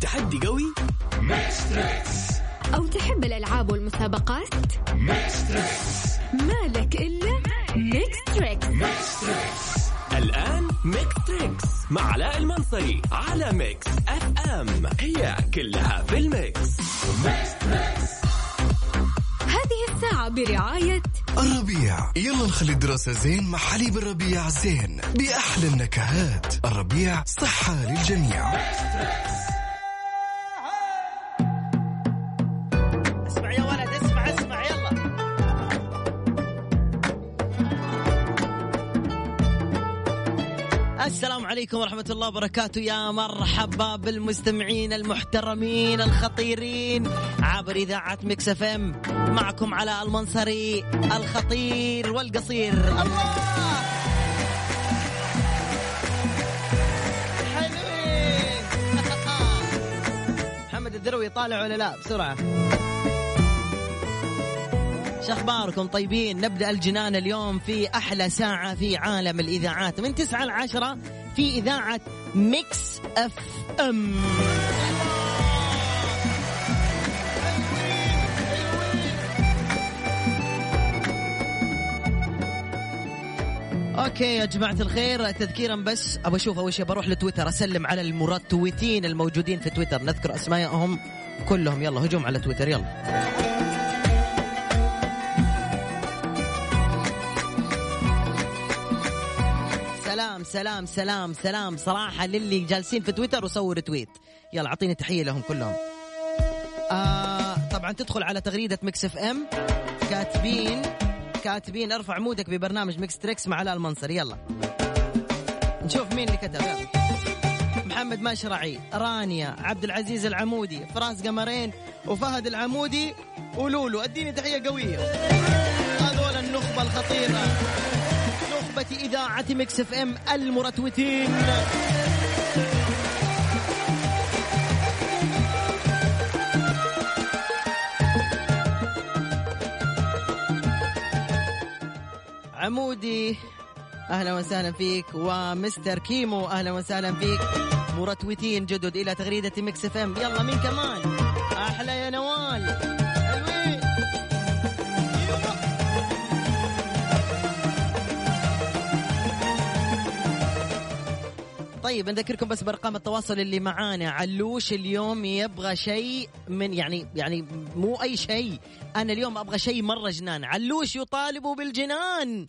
تحدي قوي؟ أو تحب الألعاب والمسابقات؟ مالك إلا ميكس تريكس الآن ميكس تريكس مع علاء المنصري على Mix FM هي كلها في ال mix. هذه الساعة برعاية الربيع. يلا نخلي الدراسة زين مع حليب الربيع زين بأحلى النكهات. الربيع صحة للجميع. اسمع السلام عليكم ورحمة الله وبركاته. يا مرحبا بالمستمعين المحترمين الخطيرين عبر إذاعة Mix FM. معكم علاء المنصري الخطير والقصير. الله! حلوين محمد الدروي طالع ولا لا؟ بسرعة. شخباركم طيبين؟ نبدأ الجنان اليوم في أحلى ساعة في عالم الإذاعات. من تسعة لعشرة في إذاعة Mix FM okay يا جماعة الخير تذكيرا بس أبغى أشوف أول شيء بروح لتويتر أسلم على المرتويتين الموجودين في تويتر نذكر اسمائهم كلهم. يلا هجوم على تويتر يلا. سلام سلام سلام سلام صراحة للي جالسين في تويتر وسووا retweet يلا أعطيني تحية لهم كلهم. آه طبعا تدخل على تغريدة Mix FM. كاتبين كاتبين ارفع mood ك ببرنامج Mix Trix مع علاء المنصري يلا. نشوف مين اللي كتب. يلا. محمد مشرعي رانيا عبد العزيز العمودي فراس قمرين وفهد العمودي ولولو. أديني تحية قوية. هذول النخبة الخطيرة. إذاعة Mix FM المرتوتين. عمودي أهلا وسهلا فيك. ومستر كيمو أهلا وسهلا فيك. مرتوتين جدد إلى تغريدة Mix FM. يلا مين كمان. أحلى يا نوال. طيب نذكركم بس بأرقام التواصل اللي معانا. علوش اليوم يبغى شيء من يعني يعني مو أي شيء. أنا اليوم أبغى شيء مرة جنان. علوش يطالب بالجنان.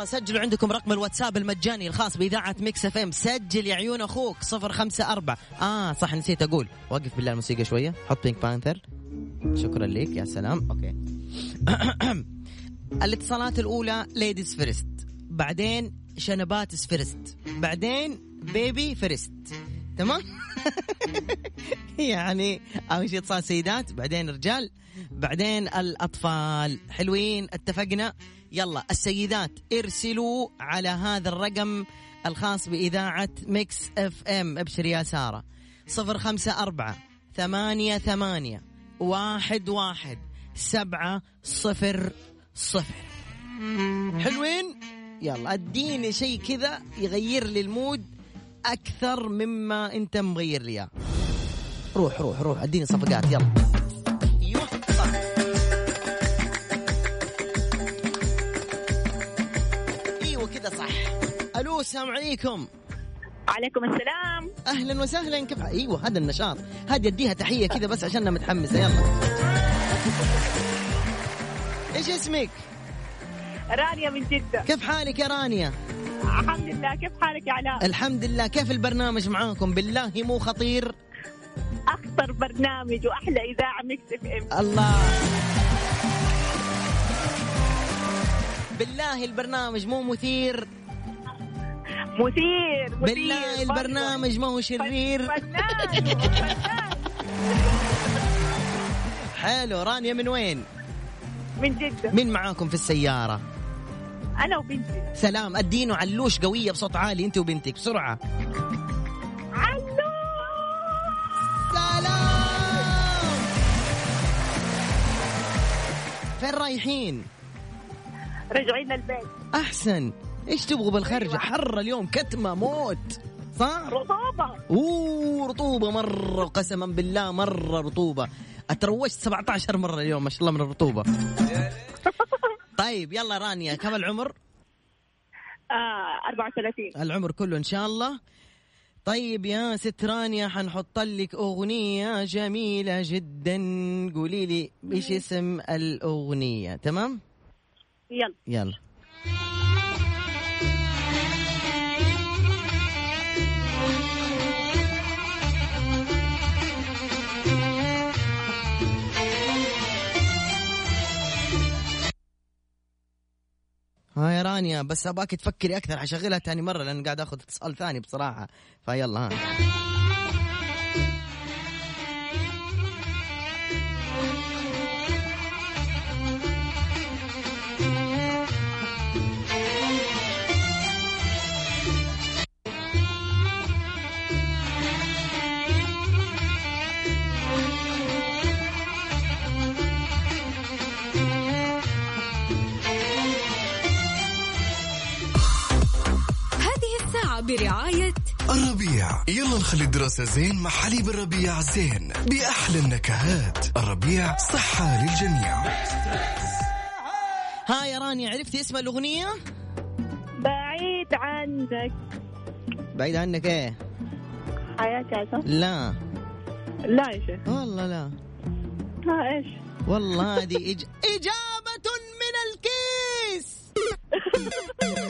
يلا سجلوا عندكم رقم الواتساب المجاني الخاص بإذاعة Mix FM. سجل يا عيون أخوك صفر خمسة أربعة. آه صح نسيت أقول. وقف بالله الموسيقى شوية. حط Pink Panther شكرا لك يا سلام. okay. الاتصالات الأولى ladies first بعدين شنبات first بعدين baby first تمام؟ يعني أول شيء اتصال سيدات بعدين رجال بعدين الأطفال. حلوين اتفقنا؟ يلا السيدات ارسلوا على هذا الرقم الخاص بإذاعة Mix FM. أبشر يا سارة. صفر خمسة أربعة ثمانية ثمانية واحد واحد سبعة صفر صفر. حلوين؟ يلا اديني شيء كذا يغير لي ال mood أكثر مما أنت مغير لي روح روح روح اديني صفقات يلا. كذا صح. ألو السلام عليكم. عليكم السلام. أهلا وسهلا. كيف أيوه هذا النشاط. هذه أديها تحية كذا بس عشانها متحمسه يلا. إيش اسمك؟ رانيا من جدة. كيف حالك يا رانيا؟ الحمد لله. كيف حالك يا علاء؟ الحمد لله. كيف البرنامج معاكم؟ بالله مو خطير؟ أخطر برنامج وأحلى إذاعة Mix FM. الله. بالله البرنامج مو مثير. مثير مثير. بالله البرنامج ما هو شرير. فنان فنان حلو رانيا من وين؟ من جدة. مين معاكم في السيارة. أنا وبنتي. سلام ادينه علوش قوية بصوت عالي أنت وبنتك. بسرعة. سلام! فين رايحين؟ رجعين البيت. أحسن. إيش تبغوا بالخرجة حر اليوم كتمة موت. صح؟ رطوبة. أوه رطوبة مرة قسما بالله مرة رطوبة. اتروشت 17 مرة اليوم ما شاء الله من الرطوبة. طيب يلا رانيا كم العمر؟ آه 34 العمر كله إن شاء الله. طيب يا ست رانيا حنحط لك أغنية جميلة جدا. قولي لي إيش اسم الأغنية تمام؟ يلا. يلا. ها يا رانيا بس ابغاك تفكري أكثر حشغلها ثاني مرة لأن قاعد آخذ اتصال ثاني بصراحة. فيلا ها. الساعة برعاية الربيع. يلا نخلي الدراسة زين مع حليب الربيع زين. بأحلى النكهات. الربيع صحة للجميع. ها يا رانيا عرفتي اسم الأغنية؟ بعيد عنك. بعيد عنك إيه؟ حياتي لا. لا يا شيخ. والله لا. ها إيش؟ والله هذه إج... إجابة من الكيس.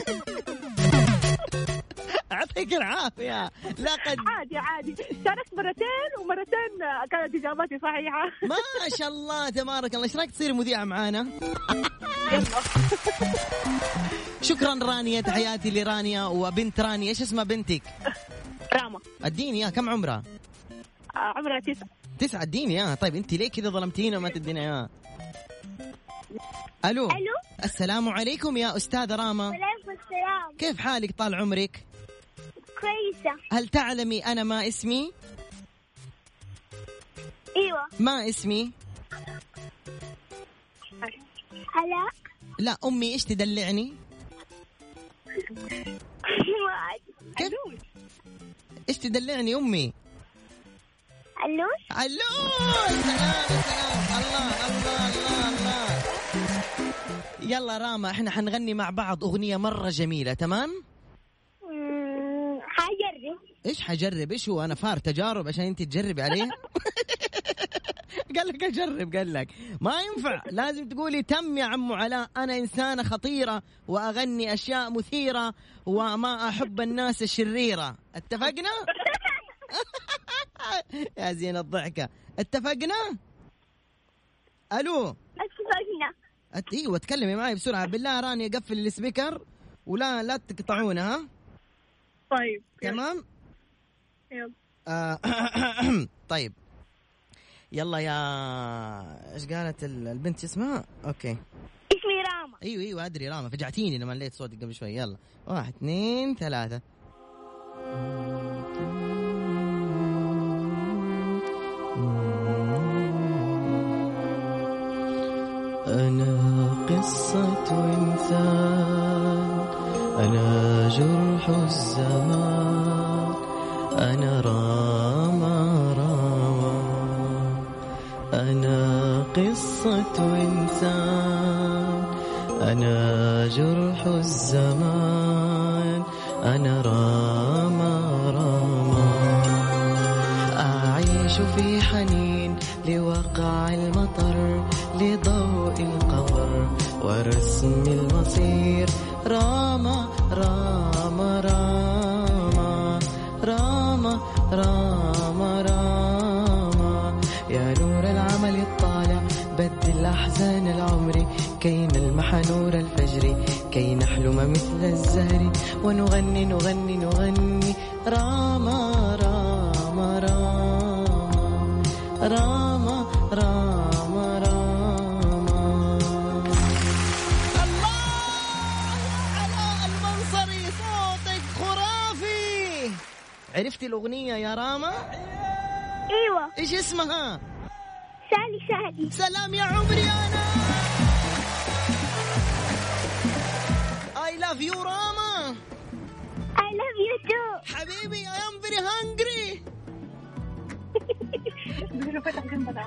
يعطيك العافية. لقد عادي عادي. شاركت مرتين ومرتين كانت إجاباتي صحيحة. ما شاء الله تبارك الله. إيش رأيك تصيري مذيعة معانا؟ شكرا رانيا تحياتي لرانيا وبنت رانيا. إيش اسمها بنتك؟ راما. أديني إياها. كم عمرها؟ آه، عمرها تسعة. تسعة. أديني إياها. طيب أنت ليه كذا ظلمتينا وما تدينا إياها؟ ألو. ألو؟ السلام عليكم يا أستاذة راما. وعليكم السلام. كيف حالك طال عمرك؟ كويسة هل تعلمي أنا ما اسمي؟ إيوه ما اسمي؟ علاء لا أمي إيش تدلعني؟ كيف؟ إيش تدلعني أمي؟ علوش علو سلام سلام الله الله الله الله يلا راما إحنا حنغني مع بعض أغنية مرة جميلة تمام إيش حجرب؟ إيش هو؟ أنا فار تجارب عشان أنت تجربي عليه. قال لك أجرب قال لك. ما ينفع. لازم تقولي تم يا عمو علاء. أنا إنسانة خطيرة وأغني أشياء مثيرة وما أحب الناس الشريرة. اتفقنا؟ يا زين الضحكة. اتفقنا؟ ألو؟ اتفقنا. أت... إيوه تكلمي معي بسرعة. بالله راني قفل ال speaker ولا لا تقطعونا ها؟ طيب تمام؟ طيب. يلا يا إيش قالت ال- البنت اسمها؟ okay. اسمي راما. أيوه أيوه أدري راما. فجعتيني لما لقيت صوتك قبل شوي. يلا. واحد اثنين ثلاثة. أنا قصة إنسان أنا جرح الزمان. أنا راما راما. أنا قصة إنسان. أنا جرح الزمان. أنا راما كي نلمح نور الفجر كي نحلم مثل الزهر. ونغني نغني نغني. راما راما راما. راما راما راما. الله علاء المنصري صوتك خرافي. عرفتي الأغنية يا راما؟ أيوه. إيش اسمها؟ سالي سالي. سلام يا عمري أنا. Love you راما I love you too. حبيبي I am very hungry.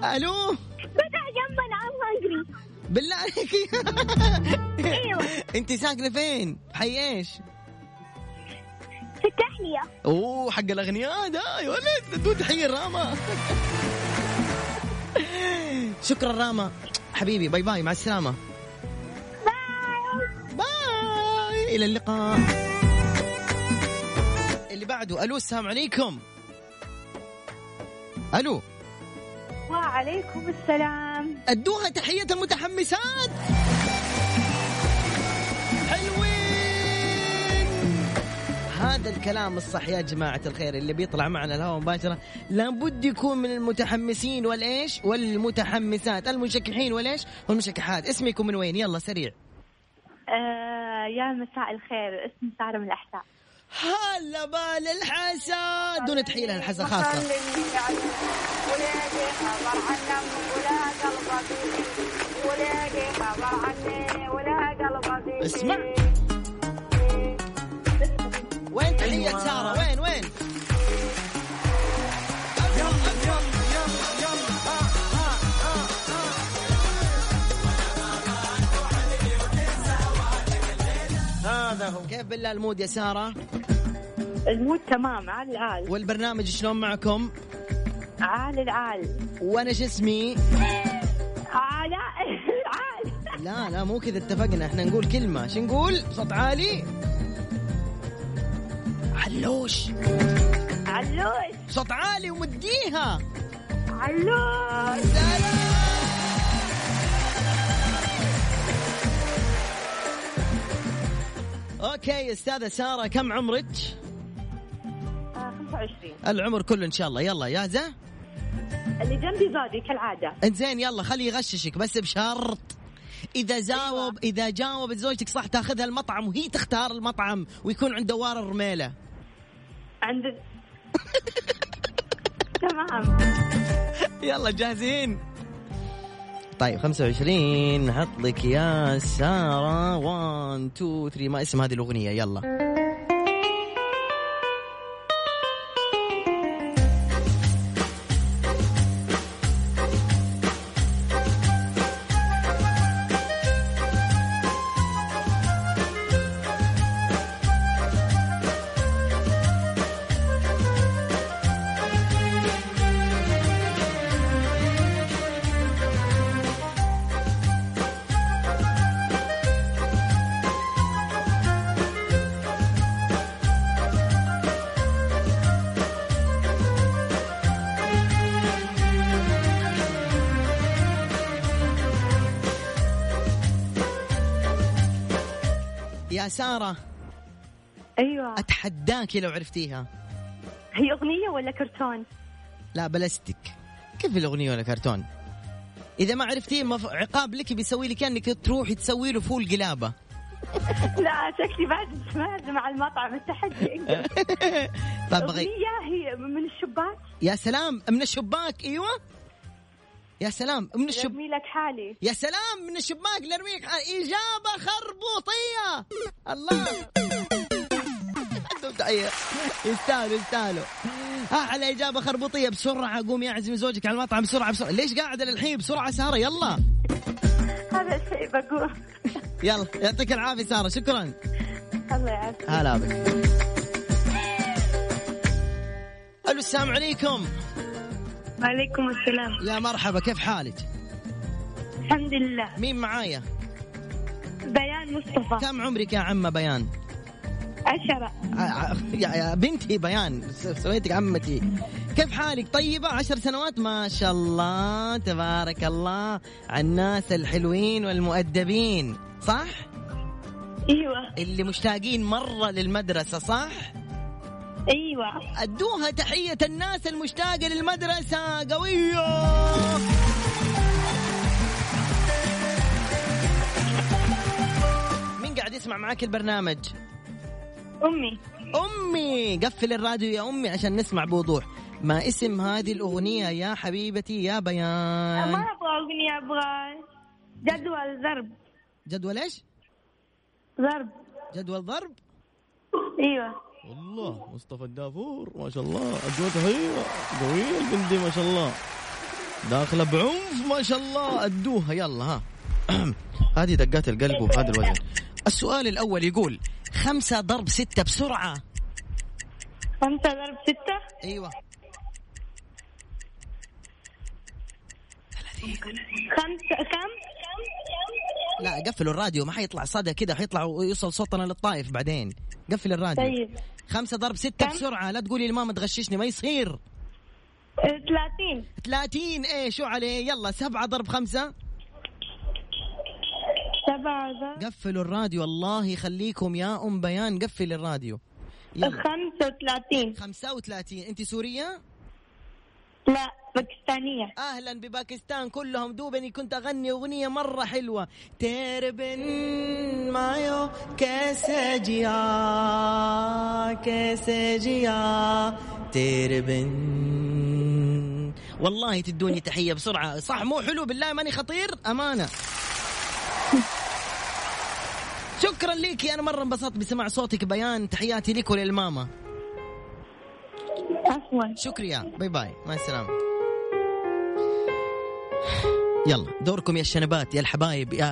ألو فتح جنبنا I'm hungry. بالله عليك. أيوه. انت ساكنة فين؟ حي إيش؟ في التحلية. أوه حق الأغنياء ده. يا ولد ادوا تحية راما شكرا راما حبيبي bye bye مع السلامة. bye إلى اللقاء. اللي بعده ألو السلام عليكم. ألو. وعليكم السلام. ادوها تحية المتحمسات حلوين. هذا الكلام الصح يا جماعة الخير اللي بيطلع معنا الهواء مباشرة. لابد يكون من المتحمسين والإيش؟ والمتحمسات المشكحين والإيش؟ والمشكحات. اسمكم من وين؟ يلا سريع. آه يا مساء الخير. اسمي سارة من الأحساء هلا بال الحسن دون تحية لها الحسن خاصة ولادي خبر ولا قلبي ولادي خبر عني ولا قلبي اسمع. وين تحية سارة؟ وين وين؟ هو كيف بالله ال mood يا سارة؟ ال mood تمام عال العال والبرنامج شلون معكم؟ عال العال وأنا شو اسمي؟ عال عال لا لا مو كذا اتفقنا. إحنا نقول كلمة. شو نقول؟ صوت عالي. علوش. علوش. صوت عالي ومديها علوش. أوكي أستاذة سارة كم عمرك؟ آه، 25 العمر كله إن شاء الله. يلا جاهزة؟ اللي جنبي زادي كالعادة. انزين يلا خليه يغششك بس بشرط. إذا جاوب إذا جاوبت زوجتك صح تاخذها المطعم وهي تختار المطعم ويكون عند دوار الرميلة. عند تمام. يلا جاهزين؟ طيب 25 نحط لك يا سارة. 1 2 3 ما اسم هذه الأغنية؟ يلا. يا ساره أيوه. اتحداكي لو عرفتيها. هي أغنية ولا كرتون؟ لا بلاستيك. كيف الأغنية ولا كرتون؟ إذا ما عرفتيه مف... عقاب لك بيسوي لك انك تروحي تسوي له فول قلابة. لا شكلي بعد سمعت مع المطعم التحدي. طب. أغنية هي من الشباك. يا سلام من الشباك أيوه. يا سلام من الشب ارمي لك حالي. يا سلام من الشباك لارميك ح- إجابة خربوطية. الله. يستاهلوا يستاهلوا. أحلى إجابة خربوطية بسرعة. قومي اعزمي زوجك على المطعم بسرعة بسرعة. ليش قاعدة للحين بسرعة ساره يلا. هذا الشيء بقول. يلا يعطيك العافية ساره شكرا. الله يعافيك. هلا بك. ألو السلام عليكم. وعليكم السلام. يا مرحبا كيف حالك؟ الحمد لله مين معايا؟ بيان مصطفى. كم عمرك يا عمة بيان؟ عشرة. يا بنتي بيان سويتك عمتي. كيف حالك؟ طيبة عشر سنوات؟ ما شاء الله تبارك الله. على الناس الحلوين والمؤدبين صح؟ إيوه. اللي مشتاقين مرة للمدرسة صح؟ أيوه. أدوها تحية الناس المشتاقة للمدرسة. قوية. مين قاعد يسمع معاك البرنامج؟ أمي. أمي. قفل الراديو يا أمي عشان نسمع بوضوح. ما اسم هذه الأغنية يا حبيبتي يا ما بيان أبغى أغنية أبغى جدول ضرب. جدول إيش؟ ضرب. جدول ضرب؟ أيوه. والله مصطفى الدافور ما شاء الله. اجوته هي قوية البنت ما شاء الله. داخلة بعنف ما شاء الله. أدوها يلا ها. هذه دقات القلب وهذا الوزن السؤال الأول يقول خمسة ضرب ستة بسرعة. خمسة ضرب ستة؟ أيوه. خمسة كم؟ لا قفلوا الراديو ما حيطلع صدى كذا حيطلع ويوصل صوتنا للطائف بعدين. قفل الراديو. طيب. خمسة ضرب ستة كم؟ بسرعة لا تقولي لماما تغششني ما يصير. آه، ثلاثين. 30 إيه شو عليه؟ يلا سبعة ضرب خمسة. سبعة ضرب. قفلوا الراديو الله يخليكم يا أم بيان قفل الراديو. يلا. خمسة وثلاثين. 35 انت سورية؟ لا. باكستانية. أهلا بباكستان كلهم دوبني كنت أغني أغنية مرة حلوة. تیرے بن میں یوں کیسے جیا کیسے جیا. تیرے بن والله تدوني تحية بسرعة. صح مو حلو؟ بالله ماني خطير؟ أمانة. شكرا ليكي أنا مرة انبسطت بسماع صوتك. بيان تحياتي لك وللماما. عفوا. شکریہ. bye bye. مع السلامة. يلا دوركم يا الشنبات يا الحبايب يا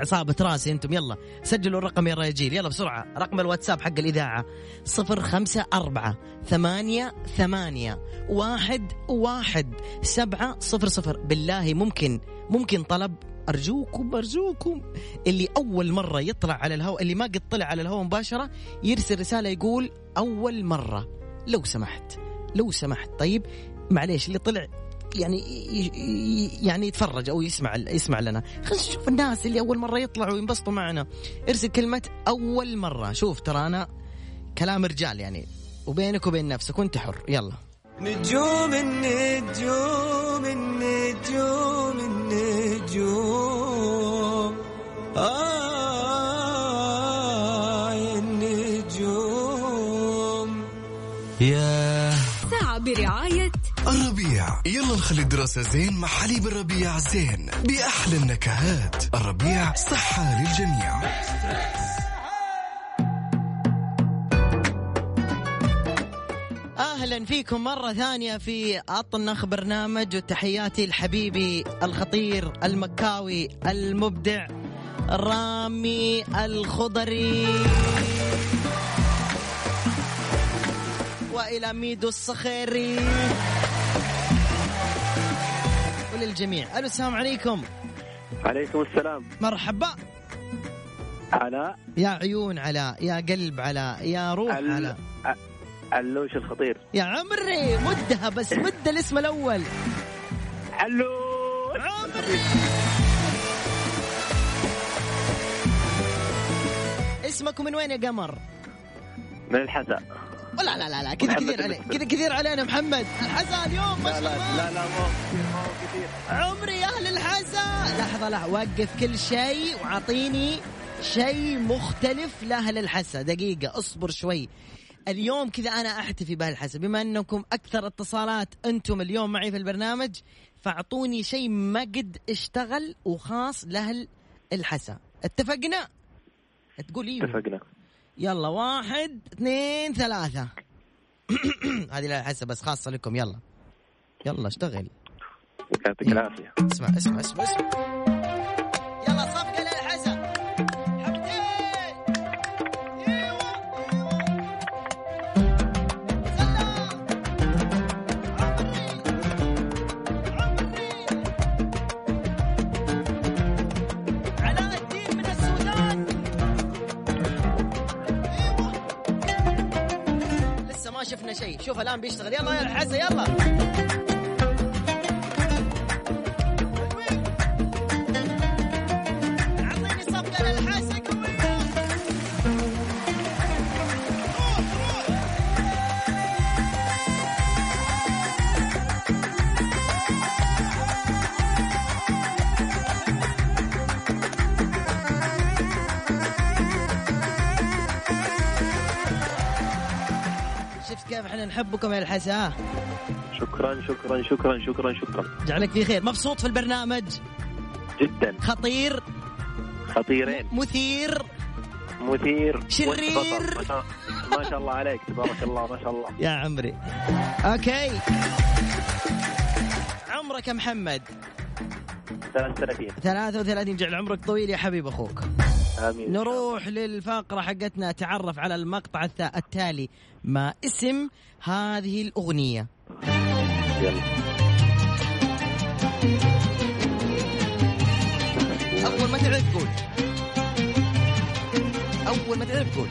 عصابة راسي أنتم. يلا سجلوا الرقم يا الرجال يلا بسرعة رقم الواتساب حق الإذاعة. صفر خمسة أربعة ثمانية ثمانية واحد واحد سبعة صفر صفر. بالله ممكن ممكن طلب أرجوكم أرجوكم. اللي أول مرة يطلع على الهواء اللي ما قد طلع على الهواء مباشرة يرسل رسالة يقول أول مرة. لو سمحت لو سمحت. طيب معليش اللي طلع يعني يعني يتفرج أو يسمع يسمع لنا. خلينا نشوف الناس اللي أول مرة يطلعوا وينبسطوا معنا. ارسل كلمة أول مرة. شوف ترى أنا كلام رجال يعني. وبينك وبين نفسك وأنت حر. يلا. نجوم النجوم النجوم النجوم. آه. يلا نخلي الدراسة زين مع حليب الربيع زين بأحلى النكهات. الربيع صحة للجميع. أهلا فيكم مرة ثانية في اطنخ برنامج وتحياتي لحبيبي الخطير المكاوي المبدع رامي الخضري. وإلى ميدو الصخيري. وللجميع ألو السلام عليكم. عليكم السلام. مرحبا. علاء يا عيون علاء يا قلب علاء يا روح عل- علاء علوش الخطير. يا عمري مدها بس مد الاسم الأول. علوش عمري. اسمك من وين يا قمر؟ من الحسا. لا لا لا لا كذا كثير علي المسلم. كذا كثير علينا محمد. الحسا اليوم ما لا شاء لا الله لا لا مو. مو كثير عمري يا أهل الحسا لحظة لا وقف كل شيء وأعطيني شيء مختلف لأهل الحسا دقيقة اصبر شوي. اليوم كذا أنا أحتفي بهالحسا بما أنكم أكثر اتصالات أنتم اليوم معي في البرنامج فأعطوني شيء ما قد اشتغل وخاص لأهل الحسا اتفقنا؟ تقول أيوه اتفقنا. يلا واحد اثنين ثلاثة. هذه لا حسه بس خاصة لكم. يلا. يلا اشتغل. يعطيك العافية. اسمع اسمع اسمع اسمع. شفنا شيء. شوف الآن بيشتغل. يلا يا الحسن يلا. إحنا نحبكم يا الحسا ها؟ شكرا شكرا شكرا شكرا شكرا. جعلك في خير. مبسوط في البرنامج؟ جدا. خطير؟ خطيرين. مثير؟ مثير. شرير. وانبسط. ما شاء- ما شاء الله عليك تبارك الله ما شاء الله. يا عمري. أوكي. عمرك يا محمد؟ 33 33 جعل عمرك طويل يا حبيب أخوك. آمين. نروح للفقرة حقتنا. تعرف على المقطع التالي. ما اسم هذه الأغنية؟ يلا. أول ما تعرف قول. أول ما تعرف قول.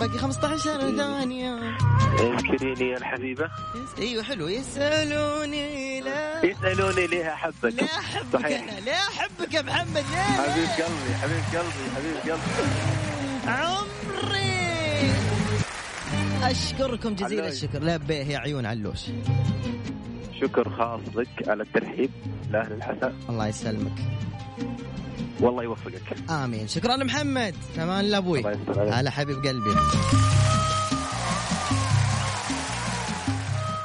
باقي 15 ثانية. اذكريني يا الحبيبة. يس- أيوه حلو. يسألوني لا. يسألوني ليه أحبك؟ لا أحبك صحيح. أنا لا أحبك يا محمد ليه حبيب قلبي حبيب قلبي حبيب قلبي. عمري. أشكركم جزيل علوش. الشكر. لا بيه يا عيون علوش. شكر خاص لك على الترحيب. لاهل الحسن. الله يسلمك. والله يوفقك. آمين. شكرا لمحمد. كمان لأبوي. هلا حبيب قلبي.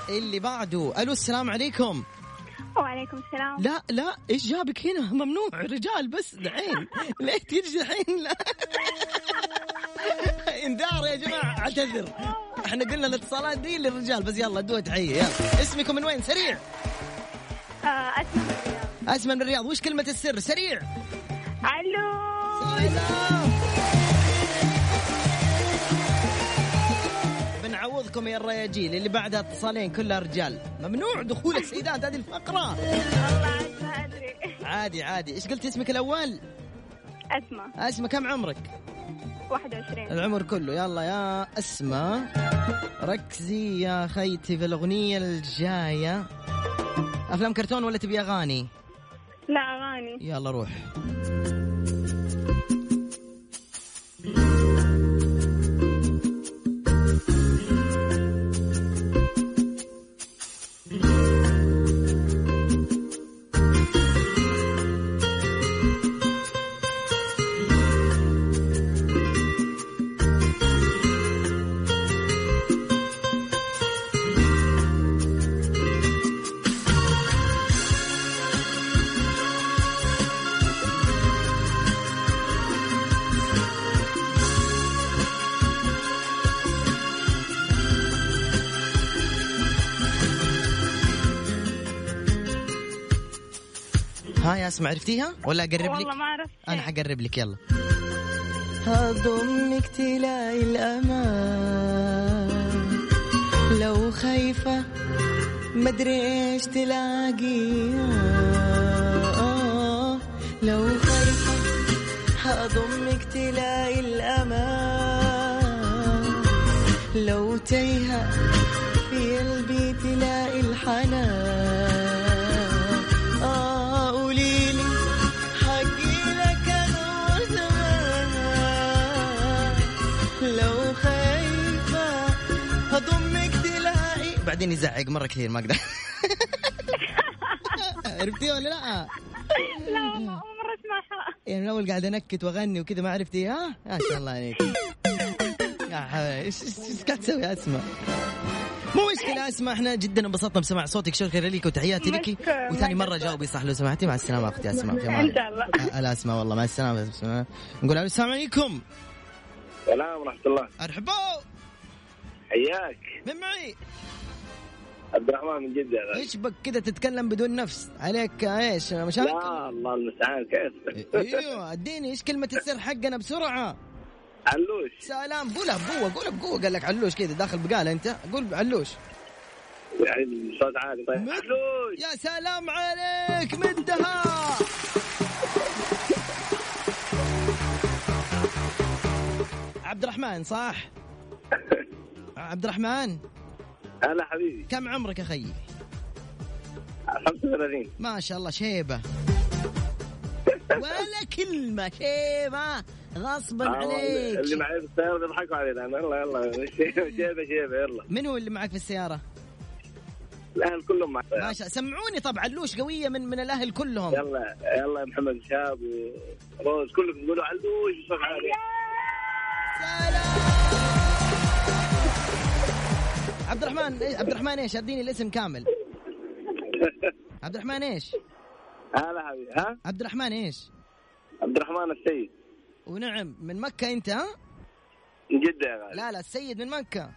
اللي بعده. ألو السلام عليكم. وعليكم السلام. لا لا إيش جابك هنا؟ ممنوع. رجال بس دحين. ليه تيجي دحين لا. انذار يا جماعة اعتذر. إحنا قلنا الاتصالات دي للرجال بس يلا ادوا تحيه يلا. اسمكم من وين؟ سريع. آه أسمع اسمع من الرياض. وش كلمة السر؟ سريع. علو بنعوضكم يا الرياجيل اللي بعدها اتصالين كلها رجال ممنوع دخول السيدات هذه الفقرة. والله عاد ما أدري عادي عادي. إيش قلت اسمك الأول؟ أسمع اسمه كم عمرك؟ 21 العمر كله. يلا يا أسماء ركزي يا خيتي في الأغنية الجاية. أفلام كرتون ولا تبي أغاني؟ لا أغاني. يلا روح. يا اسماء عرفتيها؟ ولا أقرب لك؟ والله ما عرفت أنا. حقرب لك يلا. هضمك تلاقي الأمان. لو خايفة مدري إيش تلاقي آه، لو خايفة هضمك تلاقي الأمان. لو تايهة بعدين يزعق مرة كثير ما أقدر. عرفتي ولا لا؟ لا والله أول مرة أسمعها. يعني من اول قاعد أنكت وأغني وكذا ما عرفتي. ها؟ ما شاء الله عليك. يا حبيبي إيش قاعد تسوي؟ يا اسماء مو مشكلة اسماء إحنا جدا انبسطنا بسماع صوتك. شكرا لك وتحياتي لك. وثاني مرة جاوبي صح لو سمحتي. مع السلامة أختي اسماء في ان شاء الله. الله لا اسماء والله. مع السلامة. بسم الله. نقول السلام عليكم. سلام ورحمة الله. ارحبوا حياك. من معي؟ عبد الرحمن من جدة. إيش بك كذا تتكلم بدون نفس؟ عليك إيش مشاكل لا الله المستعان كيف؟ أيوه أديني إيش كلمة السر حقنا بسرعة؟ علوش. سلام قولها بقوة قولها بقوة قال لك علوش كذا داخل بقالة أنت؟ قول علوش يعني الصوت عالي طيب. علوش. يا سلام عليك مدها. عبد الرحمن صح؟ عبد الرحمن؟ هلا حبيبي. كم عمرك أخي؟ 35 ما شاء الله شيبة. ولا كلمة شيبة. غصبا آه، اللي عليك. معي في السيارة بيضحكوا علينا. يلا يلا. شيبة شيبة يلا. من هو اللي معك في السيارة؟ الأهل كلهم معي. ما شاء سمعوني طب علوش قوية من من الأهل كلهم. يلا يلا يا محمد شاب وروز كلكم تقولوا علوش بصوت عالي. عبد الرحمن إيه- عبد الرحمن إيش؟ أديني الاسم كامل عبد الرحمن إيش؟ هلا حبيبي ها عبد الرحمن إيش؟ عبد الرحمن السيد ونعم من مكة أنت ها؟ من جدة يا غالي لا لا السيد من مكة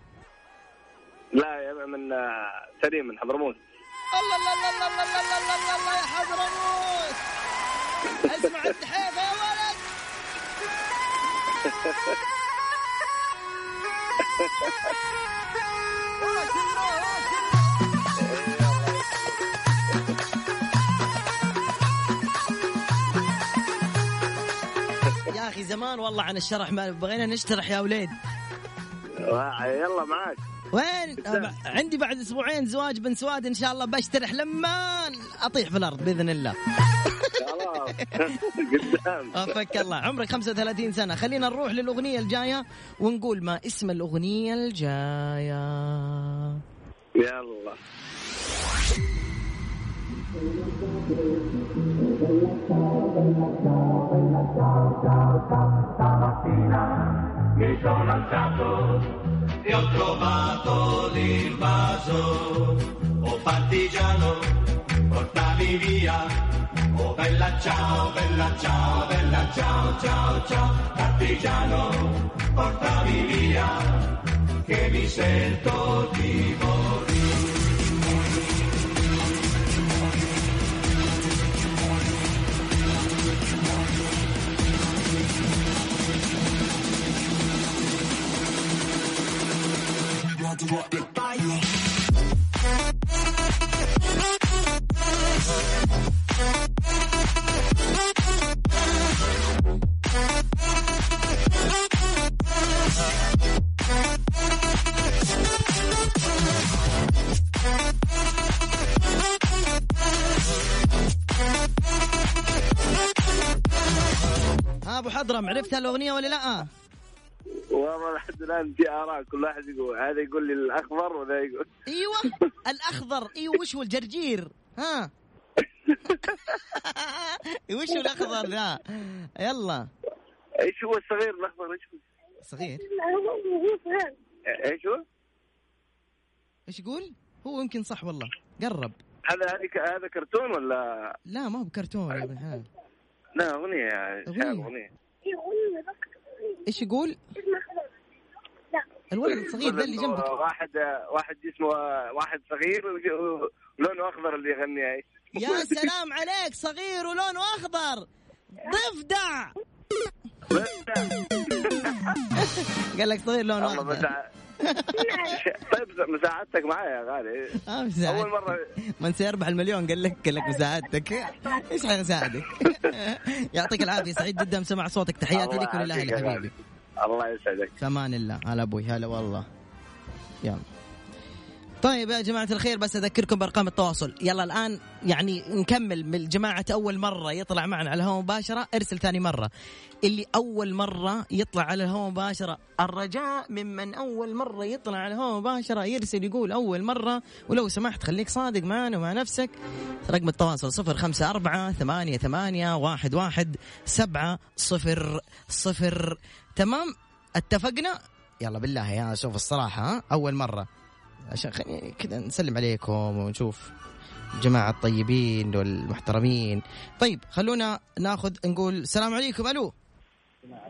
لا يا من آه، سليم من حضرموت الله الله الله الله الله الله الله الله, الله يا حضرموت اسمع التحية يا ولد يا أخي زمان والله عن الشرح ما بغينا نشترح يا وليد. آه، يلا معاك وين؟ أب- عندي بعد أسبوعين زواج بن سواد إن شاء الله بشترح لما أطيح في الأرض بإذن الله. قدام الله عمرك 35 سنة خلينا نروح للأغنية الجاية ونقول ما اسم الأغنية الجاية يلا mi sono alzato e ho trovato l'invaso. Oh partigiano, portami via. Oh bella ciao, bella ciao, bella ciao, ciao, ciao, partigiano, portami via, che mi sento di morire. to rock the fire. حضرم عرفت الأغنية ولا لا؟ والله لحد الان في آراء كل واحد يقول هذا يقول لي الأخضر وذا يقول. أيوه الأخضر. أيوه وش هو الجرجير؟ ها؟ وش هو الأخضر ذا؟ يلا. إيش هو الصغير الأخضر؟ إيش هو؟ صغير. إيش هو؟ إيش يقول؟ هو يمكن صح والله. قرب. هذا هذه هذا كرتون ولا؟ لا ما هو بكرتون. لا أغنية. أغنية. إيش يقول؟ الولد الصغير ذا اللي جنبك. واحد واحد جسمه واحد صغير ولونه أخضر اللي يغني. إيش يا سلام عليك صغير ولونه أخضر. ضفدع. قال لك صغير لونه أخضر. طيب مساعدتك معي يا غالي. آه،. أول مره من سيربح المليون قال لك قال لك مساعدتك. إيش حيساعدك يعطيك العافية سعيد جدا بسمع صوتك. تحياتي لك يعافيك يا حبيبي. الله يسعدك. في أمان الله. هلا أبوي هلا والله. يلا. طيب يا جماعة الخير بس أذكركم بأرقام التواصل. يلا الآن يعني نكمل من جماعة أول مرة يطلع معنا على الهواء مباشرة ارسل ثاني مرة. اللي أول مرة يطلع على الهواء مباشرة الرجاء ممن أول مرة يطلع على الهواء مباشرة يرسل يقول أول مرة. ولو سمحت خليك صادق معنا ومع نفسك. رقم التواصل صفر خمسة أربعة ثمانية ثمانية واحد واحد سبعة صفر صفر. تمام؟ اتفقنا؟ يلا بالله يا شوف الصراحة ها؟ أول مرة. عشان خلينا كذا نسلم عليكم ونشوف الجماعة الطيبين والمحترمين طيب خلونا ناخذ نقول السلام عليكم. ألو.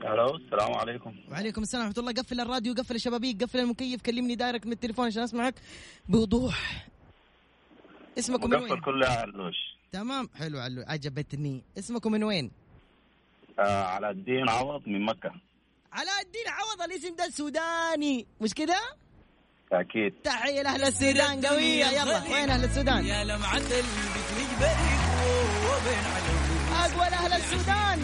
ألو السلام عليكم. وعليكم السلام ورحمة الله. قفل الراديو قفل الشبابيك قفل المكيف كلمني دايركت من التليفون عشان أسمعك. بوضوح. اسمكم من وين؟ كلها علوش. تمام. حلو علو عجبتني. اسمكم من وين؟ آه على الدين عوض من مكة. علاء الدين عوض الاسم ده سوداني. مش كده؟ أكيد. تحية لأهل السودان قوية يلا. وين أهل السودان؟ يا لمعة البكري بريق وبين علوي أقوى أهل السودان.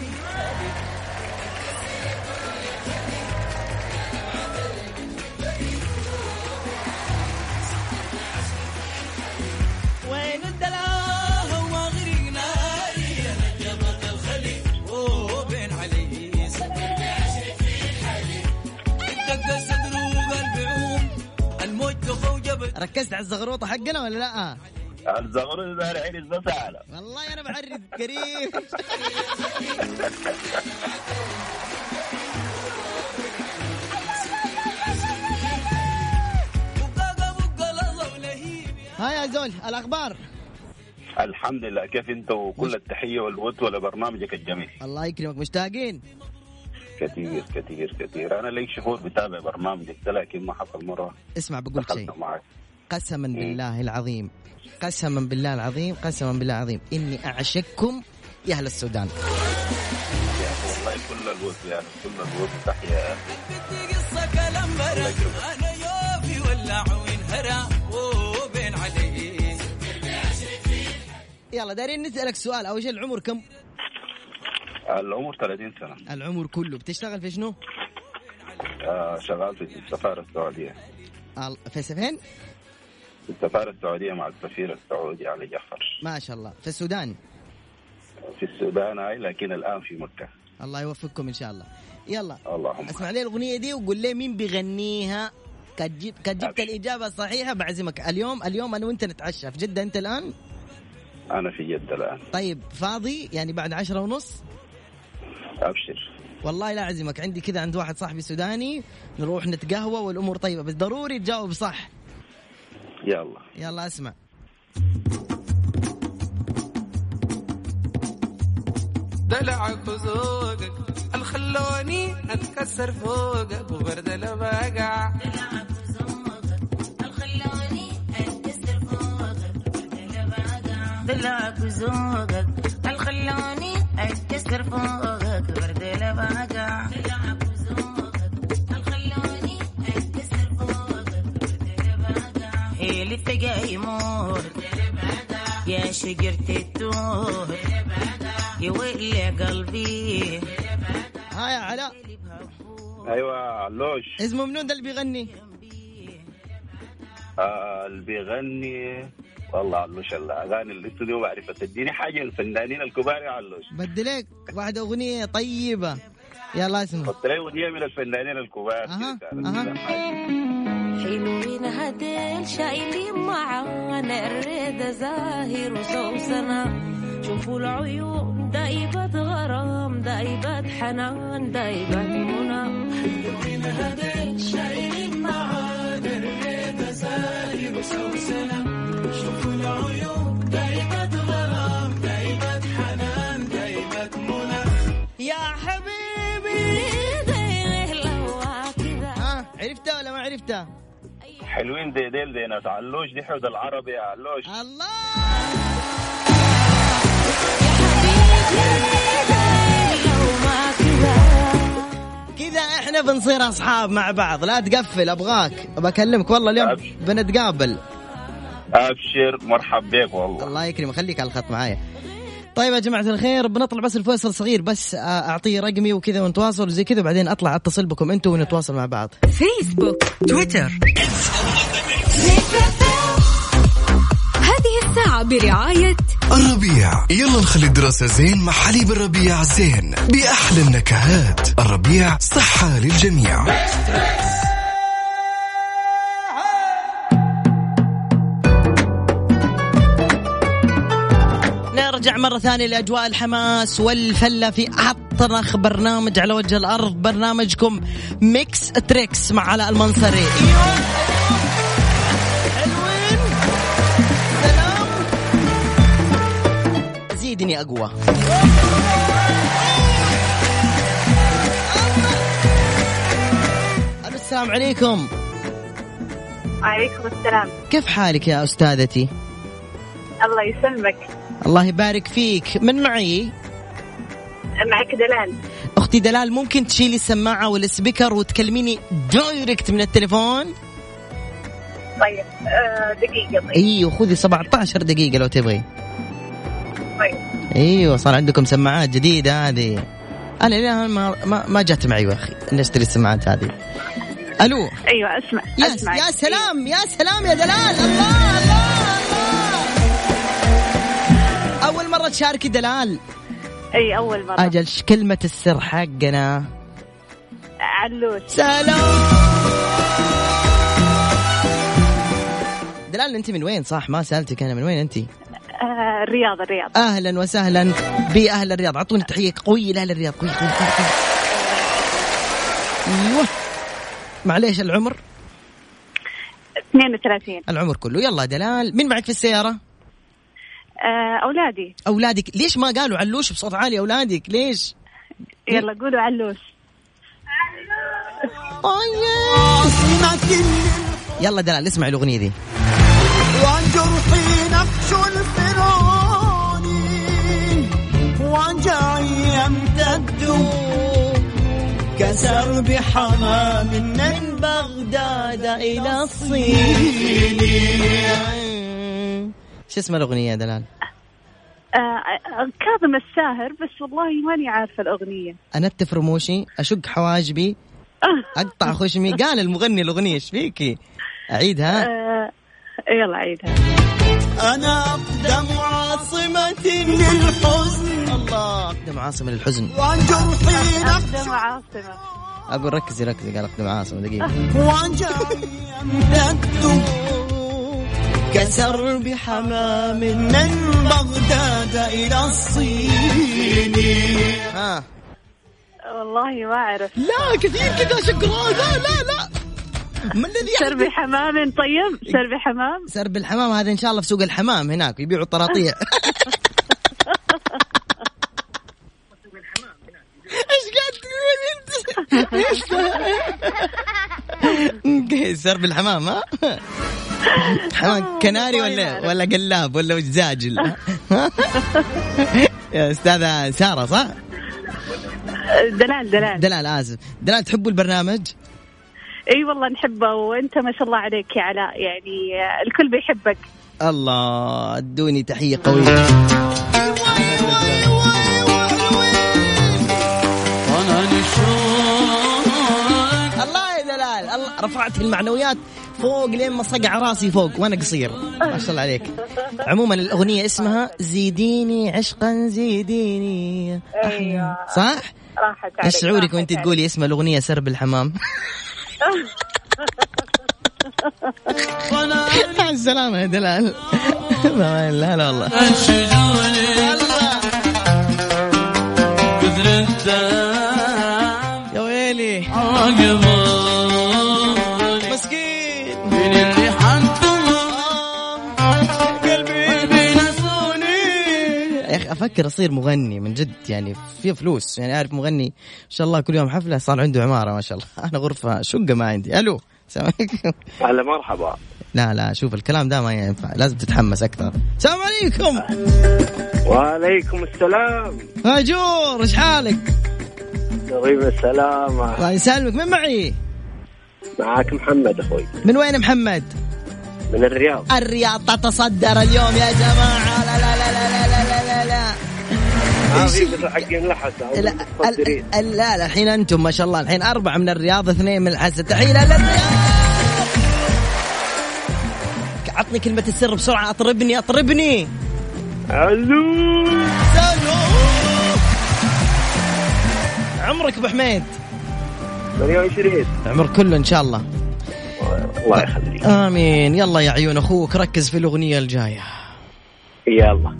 ركزت على الزغروطة حقنا ولا لا؟ الزغر دار عين الزفة على. والله أنا بعرف ولهيب ها يا زول الأخبار؟ الحمد لله كيف انت وكل التحية والود لبرنامجك الجميل. الله يكرمك مشتاقين؟ كثير كثير كثير أنا لي شهور بتابع برنامجك ده لكن ما حصل مرة اسمع بقول شيء. معك. قسما بالله العظيم. قسما بالله العظيم قسما بالله العظيم. إني أعشقكم يا أهل السودان. والله كل الود يا أخي كل الود تحية بدي قصة كلام برا أنا يوفي ولا عوين هرا وبين علي يلا دارين نسألك سؤال. أول شيء العمر كم؟ العمر 30 سنة. العمر كله. بتشتغل في شنو؟ آه شغال في السفارة السعودية. ال- في فين؟ في السفارة السعودية مع السفير السعودي علي جعفر. ما شاء الله. في السودان؟ في السودان هاي لكن الآن في مكة. الله يوفقكم إن شاء الله. يلا. اللهم اسمع لي الأغنية دي وقول لي مين بيغنيها. قد جبت قد جبت أبشر. الإجابة الصحيحة بعزمك. اليوم اليوم أنا وأنت نتعشى. في جدة أنت الآن؟ أنا في جدة الآن. طيب فاضي؟ يعني بعد عشرة ونص؟ أبشر. والله لا أعزمك. عندي كذا عند واحد صاحبي سوداني. نروح نتقهوى والأمور طيبة بس ضروري تجاوب صح. يلا. يلا أسمع. دلعك وذوقك الخلوني اتكسر فوقك وبرد البقع دلعك وذوقك الخلوني اتكسر فوقك برد لبقع دلعك وذوقك يموت يا شجرة التوت يا ويلي قلبي. ها يا علاء. أيوة علوش اسمه منو ده اللي بيغني؟ آه اللي بيغني. والله علوش الأغاني الاستوديو بعرفها. تديني حاجة الفنانين الكبار يا علوش بدي لك واحدة أغنية طيبة. يلا اسمع. قلت لي أغنية من الفنانين الكبار. كده حلوين هديل شايلين معانا الريدة زاهر وسوسنة شوفوا العيون دايبة غرام دايبة حنان دايبة منى. حلوين هديل شايلين معانا الريدة زاهر وسوسنة حلوين دي ديل دي ناس علوش دي حود العربي يا علوش الله! كذا إحنا بنصير اصحاب مع بعض. لا تقفل ابغاك. بكلمك والله اليوم أبشر. بنتقابل. أبشر. مرحب بك والله. الله يكرمك. خليك على الخط معايا. طيب يا جماعة الخير بنطلع بس الفيصل صغير بس آه، أعطيه رقمي وكذا ونتواصل وزي كذا وبعدين أطلع أتصل بكم أنتم ونتواصل مع بعض. فيسبوك تويتر هذه الساعة برعاية الربيع. يلا نخلي الدراسة زين مع حليب الربيع زين بأحلى النكهات. الربيع صحة للجميع. نرجع مرة ثانية لأجواء الحماس والفلة في أطرخ برنامج على وجه الأرض. برنامجكم Mix Trix مع علاء المنصري. أيوة. حلوين. سلام. زيدني أقوى. ألو السلام عليكم. وعليكم السلام. كيف حالك يا أستاذتي؟ الله يسلمك. الله يبارك فيك. من معي؟ معك دلال. أختي دلال ممكن تشيلي السماعة وال speaker وتكلميني direct من التليفون؟ طيب آه، دقيقة طيب. أيوه خذي 17 دقيقة لو تبغي. طيب. أيوه صار عندكم سماعات جديدة هذه. أنا ما ما, ما جت معي يا أخي. اني اشتري السماعات هذه. ألو؟ أيوه أسمع يا, أسمع. يا سلام يا سلام يا دلال الله الله. مرة تشاركي دلال. أي أول مرة. أجل كلمة السر حقنا. علوش. سلام. دلال أنت من وين؟ صح ما سألتك أنا من وين أنت؟ آه، الرياض الرياض. أهلا وسهلا بأهل الرياض. أعطوني تحية قوية لاهل الرياض. قويه قويه قويه قوية. أيوه. معليش العمر؟ 32 العمر كله. يلا دلال. مين معك في السيارة؟ أولادي. أولادك. ليش ما قالوا علوش بصوت عالي أولادك؟ ليش؟ يلا قولوا علوش. يلا دلال اسمع الأغنية دي. وعن جرحي نقش الفرعوني وجعي يمتد كسر بحمام من بغداد إلى الصين. شو اسم الأغنية يا دلال؟ آه، آه، كاظم الساهر بس والله ماني عارفة الأغنية. انتف رموشي أشق حواجبي أقطع خشمي. قال المغني الأغنية إيش فيكي اعيدها آه، يلا عيدها أنا أقدم عاصمة للحزن الله اقدم عاصمة للحزن وعن جرحي نقش أقدم عاصمة. أقول ركزي ركزي قال أقدم عاصمة دقيقة. وجعي يمتد كسر بحمام من بغداد إلى الصين. ها. والله ما أعرف. لا كثير كذا شقراء لا لا لا. ما الذي سرب حمام طيب. سرب حمام سرب الحمام هذا إن شاء الله في سوق الحمام هناك يبيعوا الطراطيع إيش قاعد تقول أنت؟ سرب الحمام ها؟ حمام كناري ولا ولا قلاب ولا زاجل يا أستاذة سارة صح؟ دلال دلال. دلال آسف. دلال تحبوا البرنامج؟ إي والله نحبه وأنت ما شاء الله عليك يا علاء. يعني آه، الكل بيحبك. الله أدوني تحية قوية. الله يا دلال. الله رفعت المعنويات. فوق لين ما صقع راسي فوق وأنا قصير. ما شاء الله عليك. عموما الأغنية اسمها زيديني عشقا زيديني. أيوه. صح؟ راحت عليك إيش شعورك وأنت. تقولي اسم الأغنية سرب الحمام؟ مع السلامة يا دلال. لا لا والله يا ويلي. أفكر أصير مغني من جد يعني في فلوس يعني أعرف مغني ما شاء الله كل يوم حفلة صار عنده عمارة ما شاء الله. أنا غرفة شقة ما عندي. ألو السلام عليكم. هلا مرحبا. لا لا شوف الكلام ده ما ينفع لازم تتحمس أكثر. السلام عليكم. وعليكم السلام. هاجور إيش حالك؟ طيب السلامة الله يسلمك. من معي؟ معاك محمد أخوي. من وين محمد؟ من الرياض. الرياض تتصدر اليوم يا لا لا لا لا لا لا, لا. حقين لحسة لا, لا لا الحين أنتم ما شاء الله الحين أربعة من الرياض اثنين من الحسن تحية للرياض عطني كلمة السر بسرعة أطربني أطربني. ألو. عمرك أبو حميد؟ 28 عمر كله إن شاء الله. الله يخليك. آمين. يلا يا عيون أخوك ركز في الأغنية الجاية. يلا.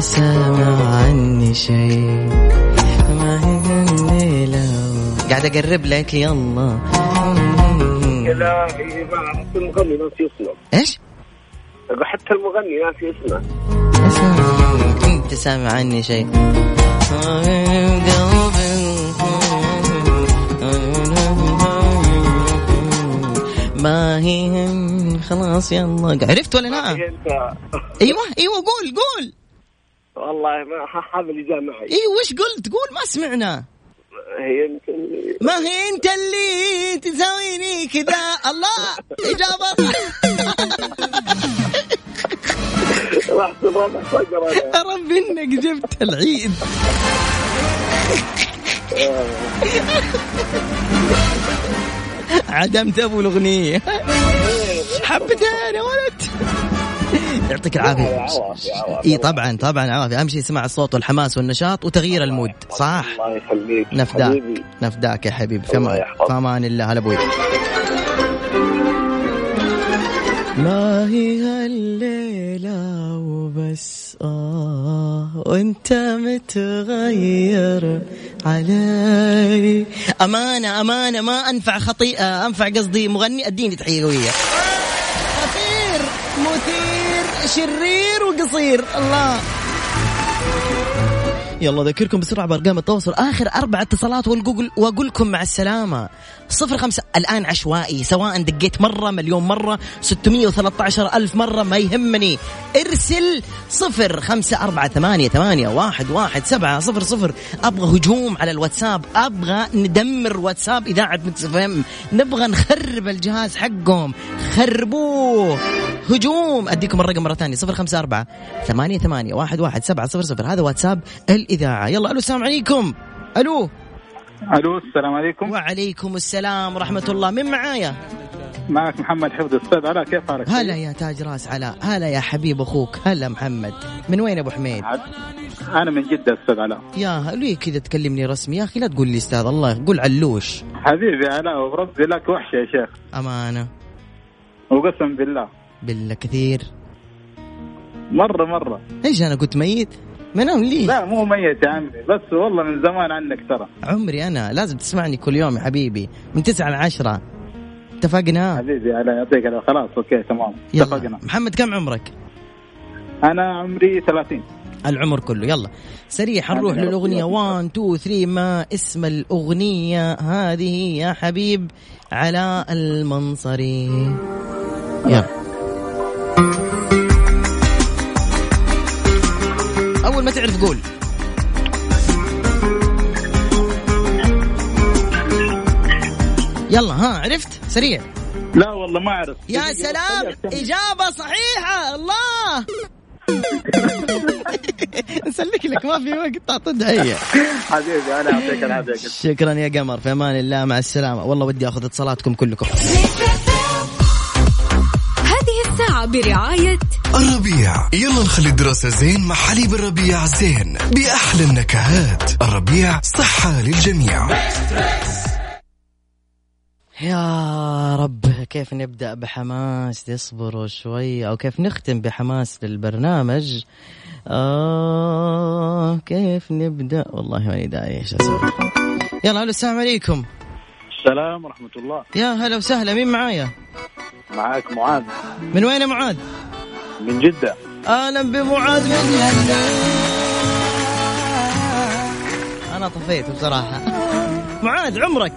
سامع عني شيء. ما هي كم ليلة قاعد أقرب لك يلا. لا هي ما عرفت المغني ناسي اسمه. إيش؟ حتى المغني ناسي اسمه. اسمع أنت سامع عني شيء. ما هي خلاص يلا. عرفت ولا لا؟ أيوه أيوه قول قول. والله ما هذا اللي جاء معي. أيوه وش قلت؟ قول ما سمعنا. هي أنت اللي ما هي أنت اللي تساويني كذا؟ الله إجابة. رحت رب إنك جبت العيد. عدمت أبو الاغنيه حبتين يا ولد. يعطيك العافية. عوافي عوافي إي طبعا طبعا عافيه أهم شيء سمع الصوت والحماس والنشاط وتغيير المود. صح؟ الله يخليك. نفداك. حبيبي. نفداك يا حبيبي. في الله أمان الله هلا أبوي. ما هي الليلة وبس. آه وأنت متغير علي. أمانة أمانة. ما أنفع خطيئة أنفع قصدي مغني. أديني تحية قوية. خطير مثير. شرير وقصير. الله. يلا اذكركم بسرعة بأرقام التواصل. آخر أربع اتصالات واقول واقول لكم مع السلامة. صفر خمسة الآن عشوائي سواء دقيت مرة مليون مرة 613 ألف مرة ما يهمني. ارسل صفر خمسة أربعة ثمانية ثمانية واحد واحد سبعة صفر صفر. أبغى هجوم على الواتساب أبغى ندمر واتساب إذاعة مكس نبغى نخرب الجهاز حقهم. خربوه. هجوم. أديكم الرقم مرة ثانية صفر خمسة أربعة ثمانية ثمانية واحد واحد سبعة صفر صفر. هذا واتساب الإذاعة. يلا ألو السلام عليكم. ألو. ألو السلام عليكم. وعليكم السلام ورحمة الله. من معايا؟ معك محمد حفظ أستاذ علاء كيف حالك؟ هلا يا تاج راس علاء هلا يا حبيب أخوك. هلا محمد. من وين أبو حميد؟ أنا من جدة أستاذ علاء يا ليه كذا تكلمني رسمي؟ يا أخي لا تقول لي أستاذ الله. قول علوش. حبيبي علاء وربي لك وحشه يا شيخ. أمانة. وقسم بالله. بالله كثير. مرة مرة. إيش أنا كنت ميت؟ منام ليه؟ لا مو ميت يا عمي بس والله من زمان عنك ترى. عمري أنا لازم تسمعني كل يوم يا حبيبي من تسعة لعشرة اتفقنا؟ حبيبي علاء يعطيك خلاص okay تمام. يلا. اتفقنا. محمد كم عمرك؟ أنا عمري 30 العمر كله يلا. سريع حنروح. للأغنية. 1 2 3 ما اسم الأغنية؟ هذه يا حبيب علاء المنصري. يلا. أول ما تعرف قول. يلا ها عرفت؟ سريع. لا والله ما أعرف. يا سلام إجابة صحيحة الله. نسلك لك ما في وقت تعطي دعية. حبيبي أنا يعطيك العافية. شكرا يا قمر في أمان الله مع السلامة. والله ودي آخذ اتصالاتكم كلكم. الساعة برعاية الربيع. يلا نخلي الدراسة زين مع حليب الربيع زين. بأحلى النكهات. الربيع صحة للجميع. يا رب كيف نبدأ بحماس؟ تصبروا شوي أو كيف نختم بحماس للبرنامج؟ آه كيف نبدأ؟ والله ماني داعي إيش أسوي؟ يلا السلام عليكم. السلام ورحمة الله. يا هلا وسهلا مين معايا؟ معاك معاذ. من وين يا معاذ؟ من جدة. أهلا بمعاذ من هلا أنا طفيت بصراحة. معاذ عمرك؟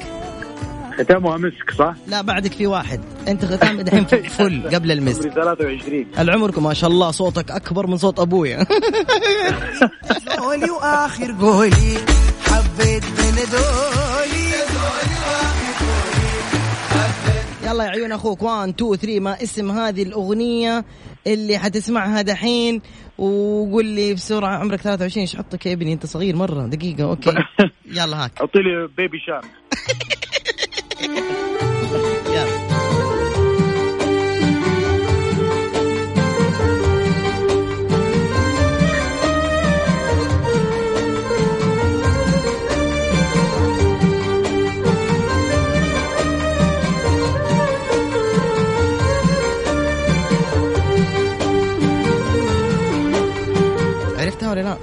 ختامها مسك صح؟ لا بعدك في واحد. أنت ختام دحين فل قبل المسك. عمري 23 العمر ما شاء الله صوتك أكبر من صوت أبويا. قولي وآخر قولي حبيت بين دولي يلا يا عيون أخوك. 1 2 3 ما اسم هذه الأغنية اللي حتسمعها دحين؟ وقول لي بسرعة عمرك 23 إيش حطك يا ابني؟ أنت صغير مرة. دقيقة أوكي. يلا هاك. حطي لي بيبي شارك ولا لا؟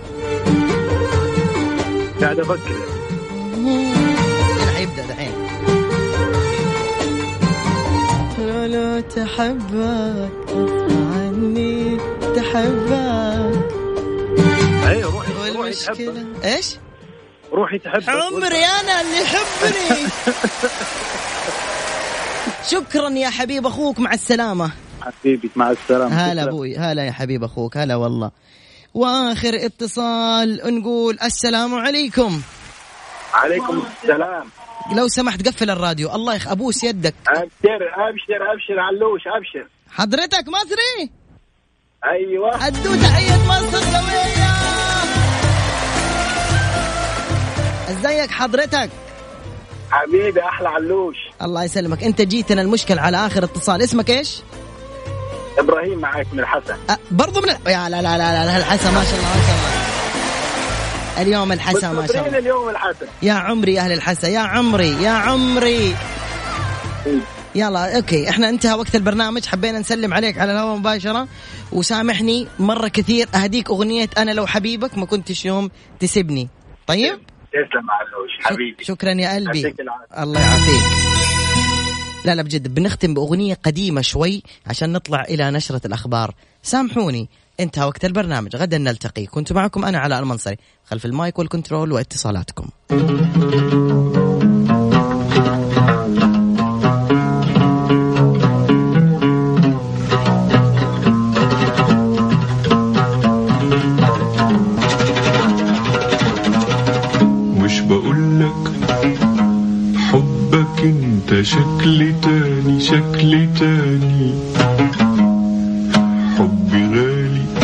قاعد أفكر حيبدا دحين لو تحبك. عني تحبك. أيوه روحي روحي والمشكلة تحبك إيش؟ روحي تحبك. عمري أنا اللي يحبني. شكرا يا حبيب أخوك مع السلامة. حبيبي مع السلامة. هلا. أبوي هلا يا حبيب أخوك هلا والله. واخر اتصال نقول السلام عليكم. عليكم السلام. لو سمحت قفل الراديو. الله يخ أبوس يدك. أبشر أبشر أبشر علوش أبشر. حضرتك مصري أيوه. ادوا تحية مصر قوية إزيك حضرتك؟ حبيبي أحلى علوش. الله يسلمك. أنت جيتنا المشكل على آخر اتصال. اسمك إيش؟ إبراهيم معاك من الحسن. أه برضو من يا لا لا لا لا, الحسا ما شاء الله ما شاء الله. اليوم الحسا ما شاء الله. اليوم الحسن. يا عمري يا أهل الحسا يا عمري يا عمري. يلا أوكي إحنا انتهى وقت البرنامج. حبينا نسلم عليك على الهواء مباشرة. وسامحني مرة كثير أهديك أغنية أنا لو حبيبك ما كنتش يوم تسيبني. طيب؟ تسلم علوش حبيبي. شكرا يا قلبي. الله يعافيك. لا لا بجد بنختم بأغنية قديمة شوي عشان نطلع إلى نشرة الأخبار. سامحوني انتهى وقت البرنامج. غدا نلتقي. كنت معكم أنا علاء المنصري خلف المايك والكنترول واتصالاتكم. انت شكل تاني شكل تاني. حبي غالي.